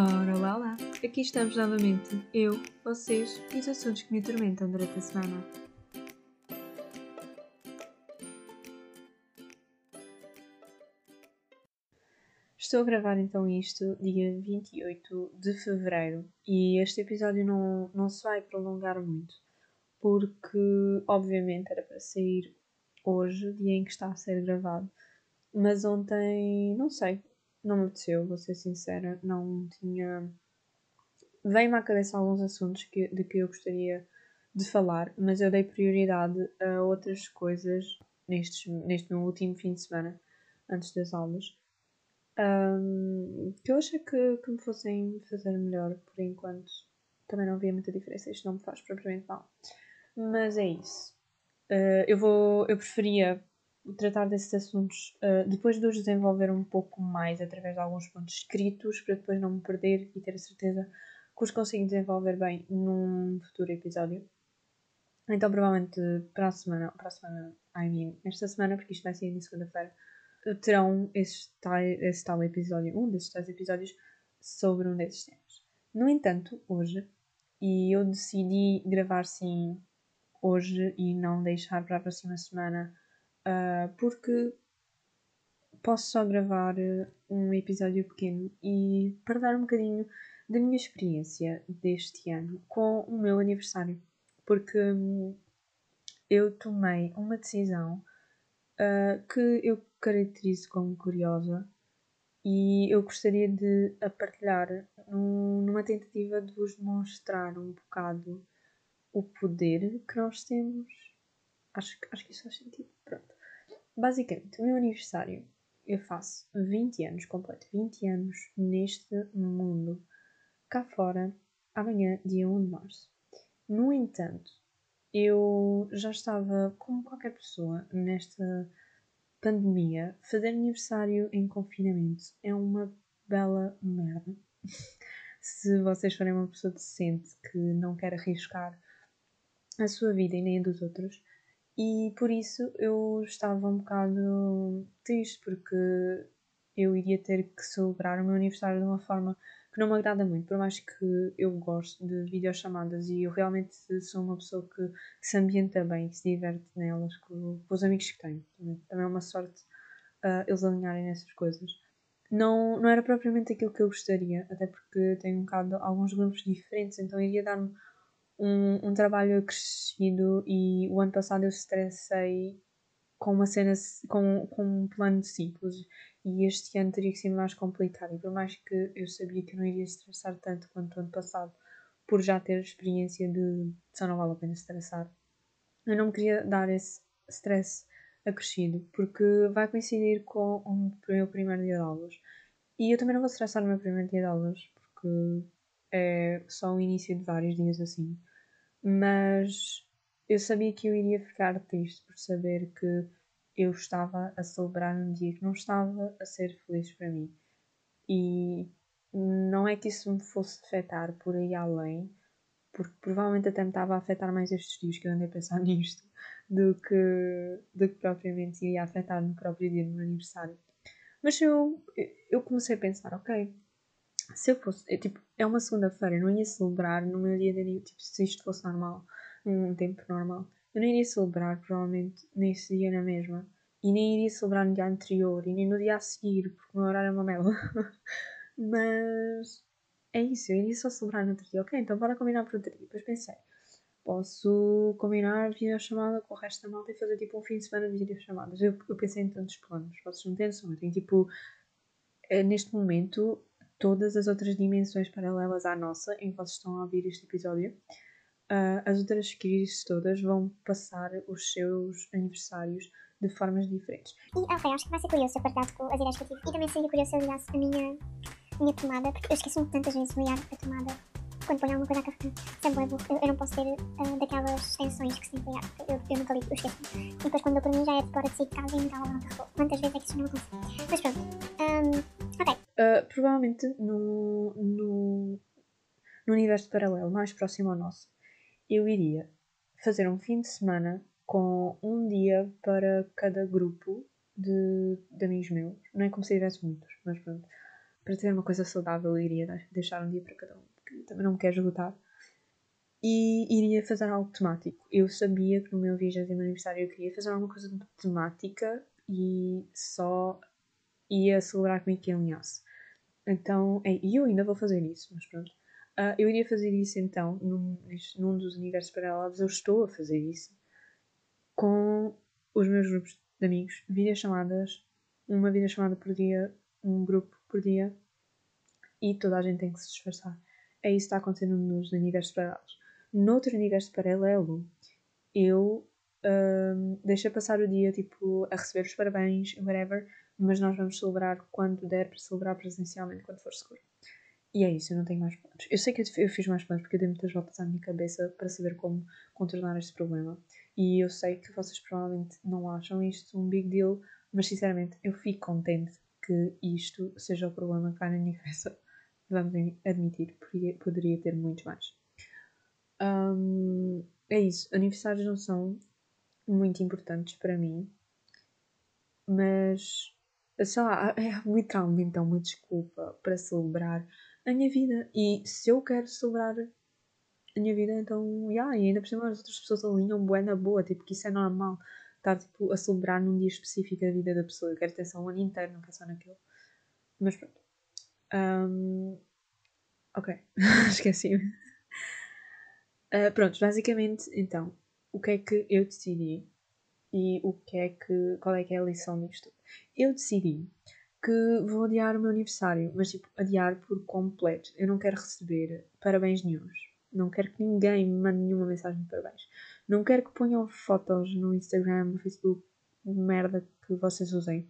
Ora lá lá, aqui estamos novamente, eu, vocês e os assuntos que me atormentam durante a semana. Estou a gravar então isto dia 28 de fevereiro. E este episódio não, não se vai prolongar muito porque, obviamente, era para sair hoje, dia em que está a ser gravado, mas ontem, não sei, não me apeteceu, vou ser sincera, não tinha. Veio-me à cabeça alguns assuntos que, de que eu gostaria de falar, mas eu dei prioridade a outras coisas nestes, neste meu último fim de semana, antes das aulas, um, que eu achei que, que me fossem fazer melhor por enquanto. Também não havia muita diferença, isto não me faz propriamente mal. Mas é isso. Uh, eu vou. Eu preferia tratar desses assuntos uh, depois de os desenvolver um pouco mais através de alguns pontos escritos para depois não me perder e ter a certeza que os consigo desenvolver bem num futuro episódio. Então, provavelmente para a semana, para a semana, I mean, esta semana, porque isto vai sair na segunda-feira, terão esse tal, esse tal episódio, um desses tais episódios sobre um desses temas. No entanto, hoje, e eu decidi gravar sim hoje e não deixar para a próxima semana uh, porque posso só gravar ah, um episódio pequeno e para dar um bocadinho da minha experiência deste ano com o meu aniversário. Porque hum, eu tomei uma decisão uh, que eu caracterizo como curiosa e eu gostaria de a partilhar num, numa tentativa de vos demonstrar um bocado o poder que nós temos. Acho, acho que isso faz sentido. Basicamente, o meu aniversário, eu faço 20 anos, completo 20 anos neste mundo, cá fora, amanhã, dia 1 de março. No entanto, eu já estava, como qualquer pessoa, nesta pandemia. Fazer aniversário em confinamento é uma bela merda. Se vocês forem uma pessoa decente que não quer arriscar a sua vida e nem a dos outros, e por isso eu estava um bocado triste, porque eu iria ter que celebrar o meu aniversário de uma forma que não me agrada muito, por mais que eu gosto de videochamadas e eu realmente sou uma pessoa que, se ambienta bem, que se diverte nelas com, com os amigos que tenho. Também é uma sorte uh, eles alinharem nessas coisas. Não, não era propriamente aquilo que eu gostaria, até porque tenho um bocado alguns grupos diferentes, então iria dar-me um, um trabalho acrescido e o ano passado eu estressei com uma cena, com, com um plano simples e este ano teria que ser mais complicado. E por mais que eu sabia que não iria estressar tanto quanto o ano passado por já ter experiência de só não vale a pena estressar eu não me queria dar esse stress acrescido porque vai coincidir com o meu primeiro dia de aulas. E eu também não vou estressar no meu primeiro dia de aulas porque é só o início de vários dias assim mas eu sabia que eu iria ficar triste por saber que eu estava a celebrar um dia que não estava a ser feliz para mim. E não é que isso me fosse afetar por aí além, porque provavelmente até me estava a afetar mais estes dias que eu andei a pensar nisto, do que, do que propriamente iria afetar no próprio dia do meu aniversário. Mas eu, eu comecei a pensar, ok, se eu fosse, é, tipo, é uma segunda-feira, não ia celebrar no meu dia de aniversário, tipo, se isto fosse normal, num tempo normal. Eu não iria celebrar, provavelmente, nesse dia na mesma. E nem iria celebrar no dia anterior, e nem no dia a seguir, porque o meu horário é uma mela. Mas é isso, eu iria só celebrar no dia. Ok, então bora combinar para outro dia. Depois pensei, posso combinar videochamada com o resto da malta e fazer tipo um fim de semana de videochamadas. Eu, eu pensei em tantos planos, vocês não têm noção. Eu tenho tipo, eh, neste momento, todas as outras dimensões paralelas à nossa, em que vocês estão a ouvir este episódio. Uh, as outras crises todas vão passar os seus aniversários de formas diferentes. E ok, acho que vai ser curioso eu partilhar com as ideias que eu tive. E também seria curioso se eu ligasse a minha, minha tomada, porque eu esqueço-me tantas vezes de ligar a tomada quando ponho alguma coisa a carregar. Sempre. Eu, eu, não posso ter uh, daquelas extensões que se tem que ligar, eu, eu nunca ligo, eu esqueço-me. E depois quando eu por mim já é de hora de sair de casa e ainda ela não carregou. Quantas vezes é que isso não acontece? Mas pronto. Um. Uh, provavelmente no, no, no universo paralelo mais próximo ao nosso eu iria fazer um fim de semana com um dia para cada grupo de, de amigos meus. Não é como se tivesse muitos, mas pronto. para ter uma coisa saudável, eu iria deixar um dia para cada um, porque também não me quero esgotar. E iria fazer algo temático. Eu sabia que no meu 20 aniversário eu queria fazer alguma coisa temática e só ia celebrar comigo quem alinhasse. Então, é, e eu ainda vou fazer isso, mas pronto. Uh, eu iria fazer isso então, num, num dos universos paralelos, eu estou a fazer isso com os meus grupos de amigos, videochamadas, uma videochamada por dia, um grupo por dia, e toda a gente tem que se disfarçar. É isso que está acontecendo nos universos paralelos. Noutro universo paralelo, eu um, deixei passar o dia tipo a receber os parabéns, whatever, mas nós vamos celebrar quando der para celebrar presencialmente, quando for seguro. E é isso, eu não tenho mais planos. Eu sei que eu fiz mais planos porque eu dei muitas voltas à minha cabeça para saber como contornar este problema. E eu sei que vocês provavelmente não acham isto um big deal, mas sinceramente eu fico contente que isto seja o problema que há na minha cabeça. Vamos admitir, poderia, poderia ter muitos mais. Um, é isso, aniversários não são muito importantes para mim, mas sei lá, é literalmente é uma desculpa para celebrar a minha vida. E se eu quero celebrar a minha vida, então, yeah, e ainda por cima as outras pessoas alinham bué na boa, tipo, que isso é normal. Estar, tipo, a celebrar num dia específico a vida da pessoa. Eu quero ter só um ano inteiro, não quero só naquele. Mas pronto. Um, ok, esqueci-me. Uh, pronto, basicamente, então, o que é que eu decidi e o que é que, qual é que é a lição disto? Eu decidi que vou adiar o meu aniversário, mas tipo, adiar por completo. Eu não quero receber parabéns nenhums. Não quero que ninguém me mande nenhuma mensagem de parabéns. Não quero que ponham fotos no Instagram, no Facebook, merda que vocês usem.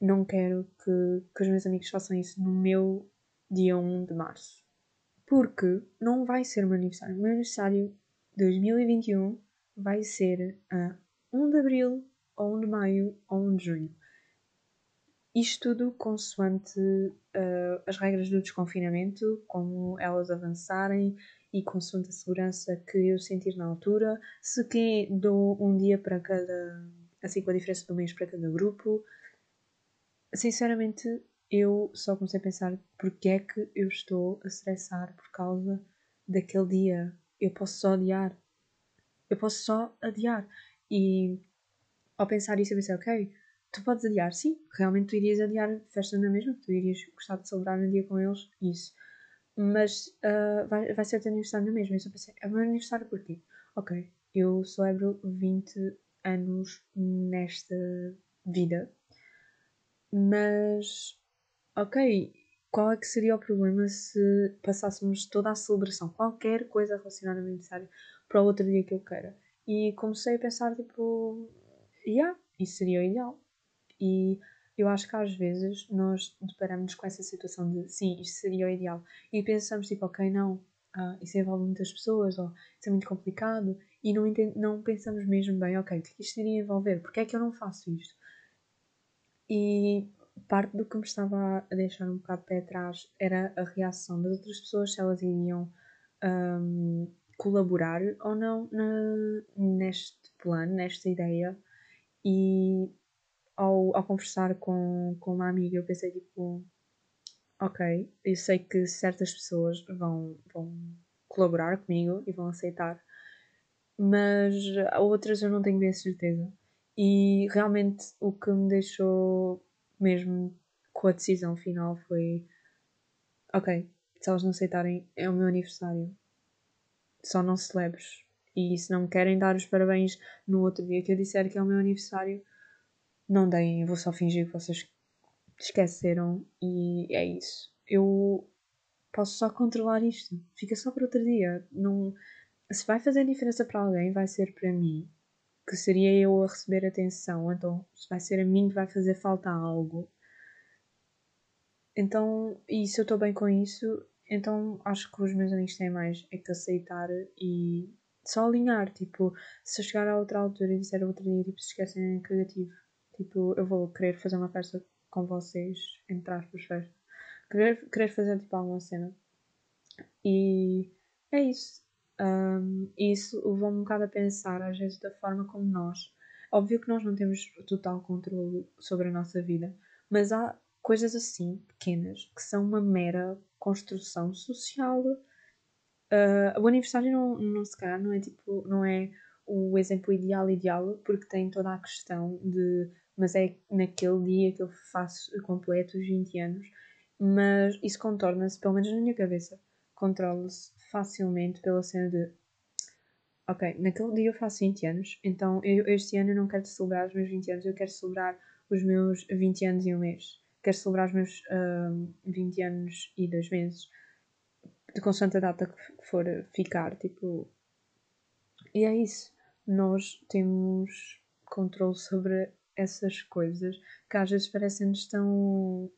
Não quero que, que os meus amigos façam isso no meu dia 1 de março. Porque não vai ser o meu aniversário. O meu aniversário 2021 vai ser a 1 de abril, ou 1 de maio, ou 1 de junho. Isto tudo consoante uh, as regras do desconfinamento, como elas avançarem e consoante a segurança que eu sentir na altura, se que dou um dia para cada, assim com a diferença do mês para cada grupo. Sinceramente, eu só comecei a pensar porque é que eu estou a estressar por causa daquele dia. Eu posso só adiar. Eu posso só adiar. E ao pensar isso, eu pensei, ok, tu podes adiar, sim, realmente tu irias adiar a festa na mesma, tu irias gostar de celebrar um dia com eles, isso mas uh, vai, vai ser o teu aniversário na mesma. Eu só pensei, é o meu aniversário porquê? Ok, eu celebro 20 anos nesta vida, mas ok, qual é que seria o problema se passássemos toda a celebração, qualquer coisa relacionada ao aniversário, para o outro dia que eu queira? E comecei a pensar, tipo, yeah, isso seria o ideal. E eu acho que às vezes nós deparamos com essa situação de sim, isto seria o ideal. E pensamos tipo, ok, não, ah, isso envolve muitas pessoas, ou isso é muito complicado, e não, não pensamos mesmo bem, ok, o que é que isto iria envolver? Porque é que eu não faço isto? E parte do que me estava a deixar um bocado de pé atrás era a reação das outras pessoas, se elas iriam um, colaborar ou não na, neste plano, nesta ideia. E ao, ao conversar com, com uma amiga, eu pensei tipo, ok, eu sei que certas pessoas vão, vão colaborar comigo e vão aceitar, mas outras eu não tenho bem certeza. E realmente o que me deixou mesmo com a decisão final foi: ok, se elas não aceitarem, é o meu aniversário, só não celebres. E se não me querem dar os parabéns no outro dia que eu disser que é o meu aniversário, não deem, vou só fingir que vocês esqueceram e é isso. Eu posso só controlar isto. Fica só para outro dia. Não, se vai fazer diferença para alguém, vai ser para mim, que seria eu a receber atenção. Então, se vai ser a mim que vai fazer falta algo. Então, e se eu estou bem com isso, então acho que os meus amigos têm mais é que aceitar e só alinhar. Tipo, se chegar a outra altura e disser outro dia, tipo, se esquecem, é negativo Tipo, eu vou querer fazer uma festa com vocês, entre aspas, festa. Querer, querer fazer tipo alguma cena. E é isso. Um, isso levou-me um bocado a pensar, às vezes, da forma como nós. Óbvio que nós não temos total controle sobre a nossa vida, mas há coisas assim, pequenas, que são uma mera construção social. Uh, o aniversário não, não se calhar não é tipo, não é o exemplo ideal ideal, porque tem toda a questão de mas é naquele dia que eu faço completo os 20 anos, mas isso contorna-se, pelo menos na minha cabeça, controla-se facilmente pela cena de ok, naquele dia eu faço 20 anos, então eu, este ano eu não quero celebrar os meus 20 anos, eu quero celebrar os meus 20 anos e um mês. Quero celebrar os meus uh, 20 anos e dois meses. De constante a data que for ficar, tipo. E é isso. Nós temos controle sobre essas coisas que às vezes parecem-nos tão,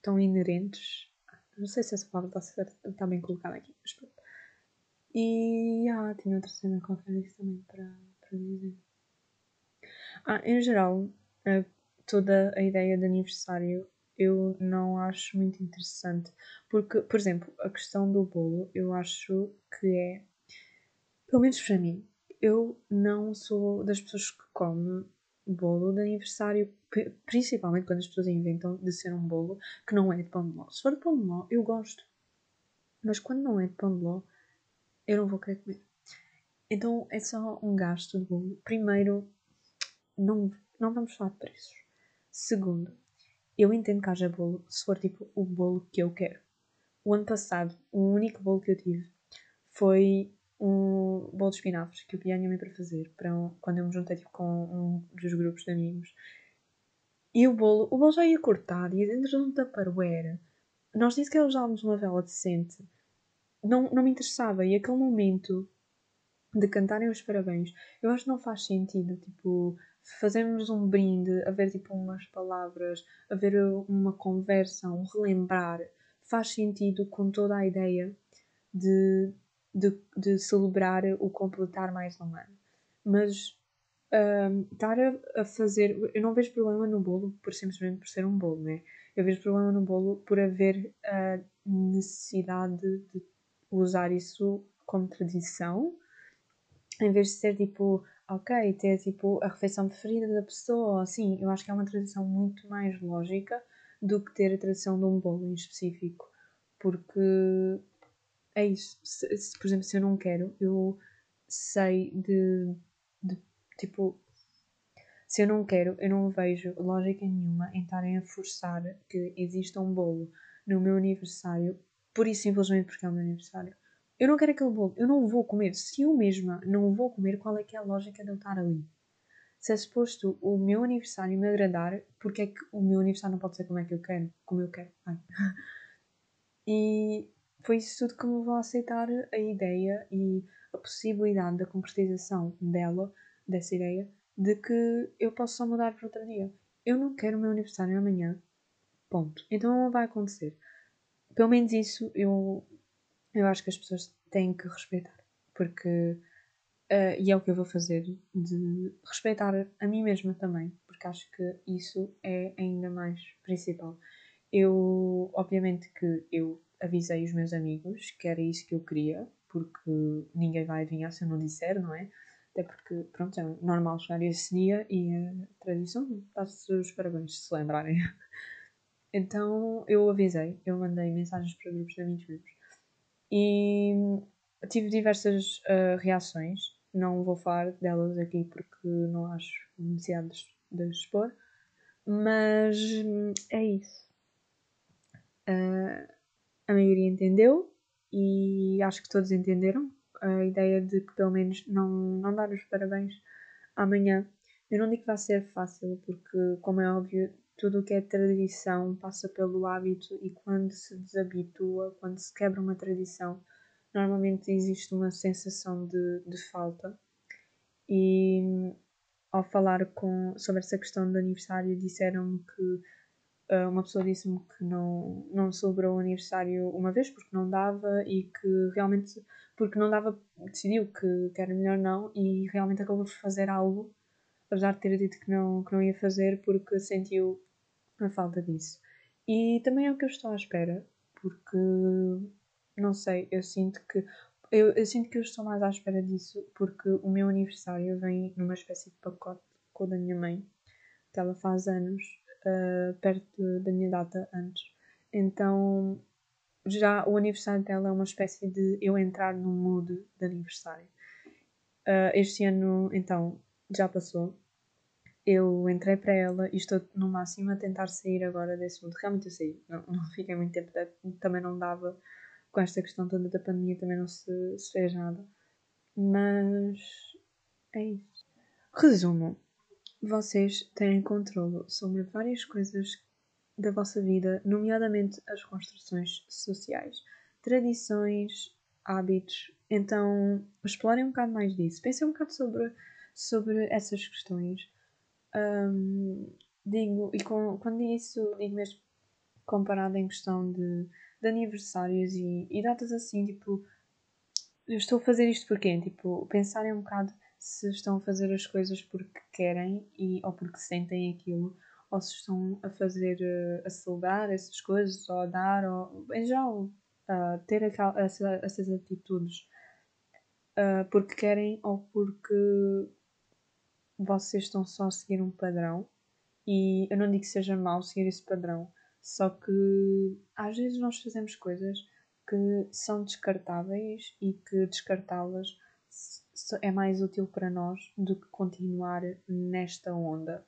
tão inerentes. Não sei se essa palavra está, está bem colocada aqui, mas pronto. E ah, tinha outra cena qualquer disso também para, para dizer. Ah, em geral, toda a ideia de aniversário eu não acho muito interessante. Porque, por exemplo, a questão do bolo, eu acho que é, pelo menos para mim, eu não sou das pessoas que come bolo de aniversário, principalmente quando as pessoas inventam de ser um bolo que não é de pão de ló. Se for de pão de ló, eu gosto. Mas quando não é de pão de ló, eu não vou querer comer. Então é só um gasto de bolo. Primeiro, não, não vamos falar de preços. Segundo, eu entendo que haja bolo se for tipo o bolo que eu quero. O ano passado, o único bolo que eu tive foi um bolo de espinafres que eu pedi à minha mãe para fazer para um, quando eu me juntei tipo, com um dos grupos de amigos. E o bolo, o bolo já ia cortado, ia dentro de um tupperware. Nós nem sequer usávamos uma vela decente. Não, não me interessava. E aquele momento de cantarem os parabéns, eu acho que não faz sentido, tipo, fazermos um brinde, haver tipo umas palavras, haver uma conversa, um relembrar, faz sentido com toda a ideia de de, de celebrar o completar mais um ano. Mas um, estar a, a, fazer. Eu não vejo problema no bolo por simplesmente por ser um bolo, né? Eu vejo problema no bolo por haver a necessidade de usar isso como tradição, em vez de ser tipo, ok, ter tipo a refeição preferida da pessoa, assim, eu acho que é uma tradição muito mais lógica do que ter a tradição de um bolo em específico, porque é isso. Se, se, por exemplo, se eu não quero, eu sei de, de, Tipo, se eu não quero, eu não vejo lógica nenhuma em estarem a forçar que exista um bolo no meu aniversário, por isso simplesmente porque é o meu aniversário. Eu não quero aquele bolo, eu não vou comer. Se eu mesma não vou comer, qual é que é a lógica de eu estar ali? Se é suposto o meu aniversário me agradar, porque é que o meu aniversário não pode ser como é que eu quero? Como eu quero. Ai. E foi isso tudo que me levou a aceitar a ideia e a possibilidade da concretização dela, dessa ideia, de que eu posso só mudar para outro dia. Eu não quero o meu aniversário amanhã. Ponto. Então não vai acontecer. Pelo menos isso eu, eu acho que as pessoas têm que respeitar. Porque. Uh, e é o que eu vou fazer, de respeitar a mim mesma também, porque acho que isso é ainda mais principal. Eu, obviamente que eu avisei os meus amigos que era isso que eu queria, porque ninguém vai adivinhar se eu não disser, não é? Até porque, pronto, é normal chegar esse dia e a tradição dá-se os parabéns, se lembrarem. Então eu avisei, eu mandei mensagens para grupos de amigos meus e tive diversas uh, reações. Não vou falar delas aqui porque não acho necessidade de, de expor, mas hum, é isso. Uh, a maioria entendeu e acho que todos entenderam a ideia de que pelo menos não, não dar os parabéns amanhã. Eu não digo que vai ser fácil, porque, como é óbvio, tudo o que é tradição passa pelo hábito e quando se desabitua, quando se quebra uma tradição, normalmente existe uma sensação de, de falta. E ao falar com, sobre essa questão do aniversário, disseram-me que ah, uma pessoa disse-me que não, não celebrou o aniversário uma vez porque não dava e que realmente, porque não dava, decidiu que, que era melhor não e realmente acabou por fazer algo, apesar de ter dito que não, que não ia fazer porque sentiu a falta disso. E também é o que eu estou à espera, porque não sei, eu sinto que eu, eu sinto que eu estou mais à espera disso porque o meu aniversário vem numa espécie de pacote com o da minha mãe, que ela faz anos uh, perto da minha data antes. Então, já o aniversário dela é uma espécie de eu entrar no mood de aniversário. Uh, este ano, então, já passou. Eu entrei para ela e estou no máximo a tentar sair agora desse mundo. Realmente eu saí, não, não fiquei muito tempo, também não dava com esta questão toda da pandemia, também não se, se fez nada. Mas é isso. Resumo: vocês têm controle sobre várias coisas da vossa vida, nomeadamente as construções sociais, tradições, hábitos. Então, explorem um bocado mais disso. Pensem um bocado sobre, sobre essas questões. Um, digo, e com, quando digo isso, digo mesmo comparado em questão de, de aniversários e, e datas assim, tipo, eu estou a fazer isto porquê? Tipo, pensarem um bocado se estão a fazer as coisas porque querem e, ou porque sentem aquilo, ou se estão a fazer, uh, a celebrar essas coisas, ou a dar, ou em geral, uh, ter aquela, essa, essas atitudes uh, porque querem ou porque vocês estão só a seguir um padrão. E eu não digo que seja mau seguir esse padrão, só que às vezes nós fazemos coisas que são descartáveis e que descartá-las é mais útil para nós do que continuar nesta onda.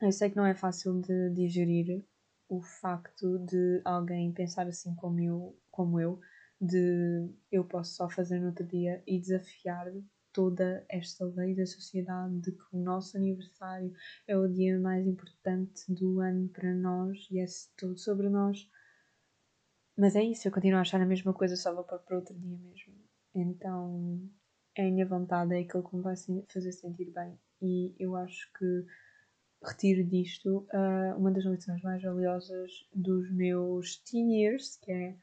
Eu sei que não é fácil de digerir o facto de alguém pensar assim como eu, como eu de eu posso só fazer no outro dia e desafiar toda esta lei da sociedade de que o nosso aniversário é o dia mais importante do ano para nós e é tudo sobre nós. Mas é isso, eu continuo a achar a mesma coisa, só vou para outro dia mesmo. Então é a minha vontade, é aquilo que me vai fazer sentir bem. E eu acho que retiro disto uh, uma das lições mais valiosas dos meus teen years, que é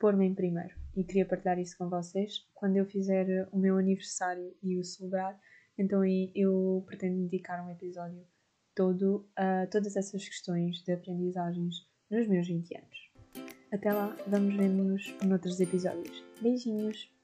pôr-me em primeiro. E queria partilhar isso com vocês. Quando eu fizer o meu aniversário e o celebrar, então aí eu pretendo dedicar um episódio todo a todas essas questões de aprendizagens nos meus 20 anos. Até lá, vamos ver-nos noutros episódios. Beijinhos!